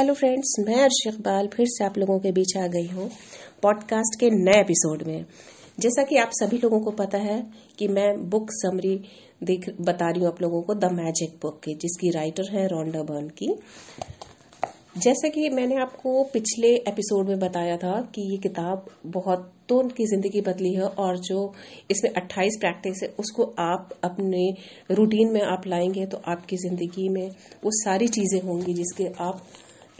Hello friends मैं अर्श इकबाल फिर से आप लोगों के बीच आ गई हूँ पॉडकास्ट के नए एपिसोड में। जैसा कि आप सभी लोगों को पता है कि मैं बुक समरी देख, बता रही हूँ आप लोगों को द मैजिक बुक की, जिसकी राइटर है रोंडा बर्न की। जैसा कि मैंने आपको पिछले एपिसोड में बताया था कि ये किताब बहुत तो उनकी ज़िंदगी बदली है और जो इसमें 28 प्रैक्टिस है, उसको आप अपने रूटीन में आप लाएँगे तो आपकी ज़िंदगी में वो सारी चीज़ें होंगी जिसके आप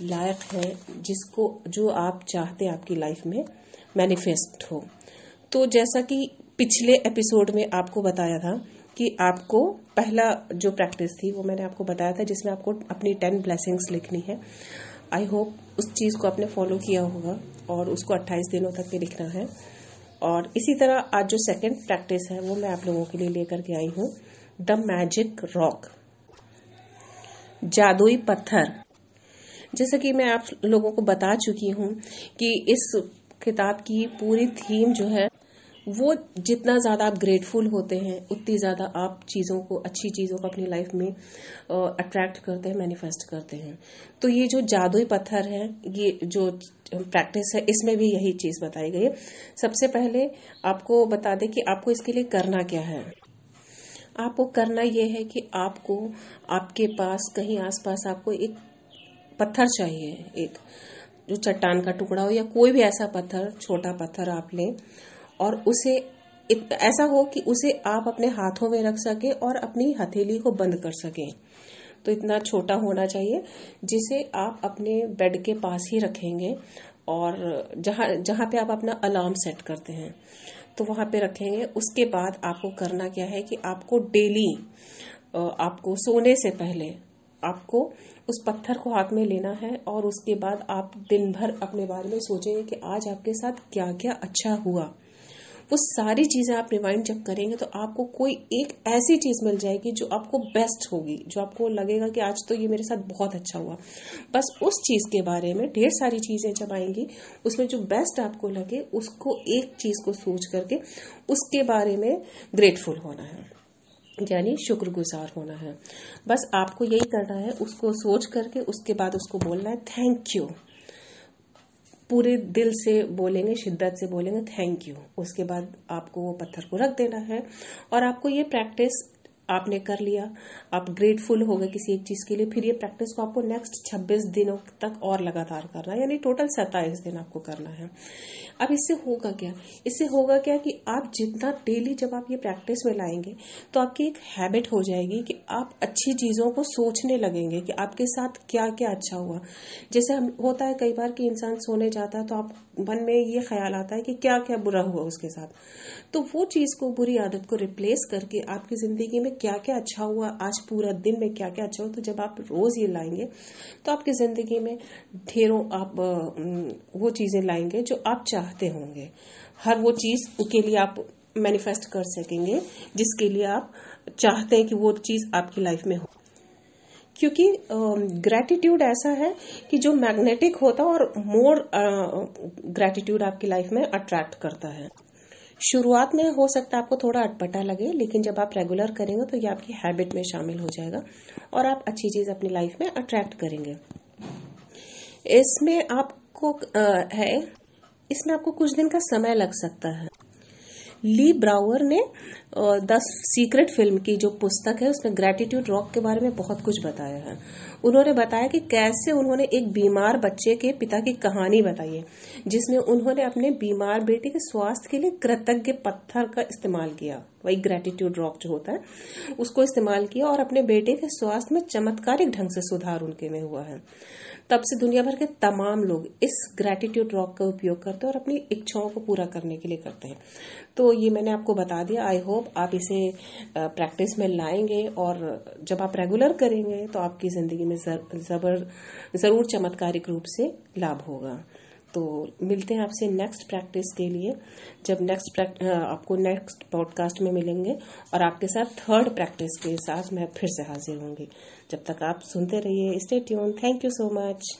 लायक है, जिसको, जो आप चाहते हैं आपकी लाइफ में मैनिफेस्ट हो। तो जैसा कि पिछले एपिसोड में आपको बताया था कि आपको पहला जो प्रैक्टिस थी, वो मैंने आपको बताया था, जिसमें आपको अपनी टेन ब्लेसिंग्स लिखनी है। आई होप उस चीज़ को आपने फॉलो किया होगा और उसको 28 दिनों तक के लिखना है। और इसी तरह आज जो सेकंड प्रैक्टिस है, वो मैं आप लोगों के लिए लेकर के आई हूँ। द मैजिक रॉक जादुई पत्थर। जैसा कि मैं आप लोगों को बता चुकी हूँ कि इस किताब की पूरी थीम जो है, वो जितना ज़्यादा आप ग्रेटफुल होते हैं, उतनी ज़्यादा आप चीज़ों को, अच्छी चीज़ों को अपनी लाइफ में अट्रैक्ट करते हैं मैनिफेस्ट करते हैं। तो ये जो जादुई पत्थर है, ये जो प्रैक्टिस है, इसमें भी यही चीज़ बताई गई है। सबसे पहले आपको बता दें कि आपको इसके लिए करना क्या है। आपको करना यह है कि आपको, आपके पास, कहीं आसपास आपको एक पत्थर चाहिए एक, जो चट्टान का टुकड़ा हो या कोई भी ऐसा पत्थर, छोटा पत्थर आप लें और उसे ऐसा हो कि उसे आप अपने हाथों में रख सके और अपनी हथेली को बंद कर सके। तो इतना छोटा होना चाहिए, जिसे आप अपने बेड के पास ही रखेंगे और जहाँ जहाँ पे आप अपना अलार्म सेट करते हैं तो वहाँ पे रखेंगे। उसके बाद आपको करना क्या है कि आपको डेली आपको सोने से पहले आपको उस पत्थर को हाथ में लेना है और उसके बाद आप दिन भर अपने बारे में सोचेंगे कि आज आपके साथ क्या क्या अच्छा हुआ। वो सारी चीज़ें आप रिवाइंड जब करेंगे तो आपको कोई एक ऐसी चीज़ मिल जाएगी जो आपको बेस्ट होगी, जो आपको लगेगा कि आज तो ये मेरे साथ बहुत अच्छा हुआ। बस उस चीज़ के बारे में ढेर सारी चीज़ें जब आएँगी, उसमें जो बेस्ट आपको लगे, उसको एक चीज़ को सोच करके उसके बारे में ग्रेटफुल होना है। यानी शुक्रगुजार होना है। बस आपको यही करना है, उसको सोच करके उसके बाद उसको बोलना है थैंक यू पूरे दिल से बोलेंगे, शिद्दत से बोलेंगे थैंक यू उसके बाद आपको वो पत्थर को रख देना है और आपको ये प्रैक्टिस आपने कर लिया। आप ग्रेटफुल हो गए किसी एक चीज़ के लिए। फिर ये प्रैक्टिस को आपको नेक्स्ट 26 दिनों तक और लगातार करना है। यानी टोटल सत्ताईस दिन आपको करना है। अब इससे होगा क्या? इससे होगा क्या कि आप जितना डेली जब आप ये प्रैक्टिस में लाएँगे तो आपकी एक हैबिट हो जाएगी कि आप अच्छी चीज़ों को सोचने लगेंगे कि आपके साथ क्या क्या अच्छा हुआ। जैसे हम, होता है कई बार कि इंसान सोने जाता है तो आप, मन में ये ख्याल आता है कि क्या क्या बुरा हुआ उसके साथ। तो वो चीज़ को, बुरी आदत को रिप्लेस करके आपकी ज़िंदगी में क्या क्या अच्छा हुआ, आज पूरा दिन में क्या क्या अच्छा हुआ तो जब आप रोज ये लाएँगे तो आपकी ज़िंदगी में ढेरों आप वो चीज़ें लाएँगे जो आप चाहते होंगे। हर वो चीज़ के लिए आप मैनिफेस्ट कर सकेंगे, जिसके लिए आप चाहते हैं कि वो चीज़ आपकी लाइफ में हो। क्योंकि ग्रेटिट्यूड ऐसा है कि जो मैग्नेटिक होता है और मोर ग्रेटिट्यूड आपकी लाइफ में अट्रैक्ट करता है। शुरुआत में हो सकता है आपको थोड़ा अटपटा लगे लेकिन जब आप रेगुलर करेंगे तो ये आपकी हैबिट में शामिल हो जाएगा और आप अच्छी चीज़ अपनी लाइफ में अट्रैक्ट करेंगे। इसमें आपको आ, है इसमें आपको कुछ दिन का समय लग सकता है। ली ब्राउअर ने द सीक्रेट फ़िल्म की जो पुस्तक है, उसमें ग्रेटिट्यूड रॉक के बारे में बहुत कुछ बताया है। उन्होंने बताया कि कैसे उन्होंने एक बीमार बच्चे के पिता की कहानी बताई है, जिसमें उन्होंने अपने बीमार बेटे के स्वास्थ्य के लिए कृतज्ञ पत्थर का इस्तेमाल किया। वही ग्रेटिट्यूड रॉक जो होता है, उसको इस्तेमाल किया और अपने बेटे के स्वास्थ्य में चमत्कारिक ढंग से सुधार उनके में हुआ है। तब से दुनिया भर के तमाम लोग इस ग्रेटिट्यूड रॉक का उपयोग करते हैं और अपनी इच्छाओं को पूरा करने के लिए करते हैं। तो ये मैंने आपको बता दिया। आई होप आप इसे प्रैक्टिस में लाएँगे और जब आप रेगुलर करेंगे तो आपकी ज़िंदगी में जबर, ज़रूर चमत्कारिक रूप से लाभ होगा। तो मिलते हैं आपसे नेक्स्ट प्रैक्टिस के लिए, जब नेक्स्ट आपको नेक्स्ट पॉडकास्ट में मिलेंगे और आपके साथ थर्ड प्रैक्टिस के साथ मैं फिर से हाजिर होंगी। जब तक आप सुनते रहिए stay tune thank you so much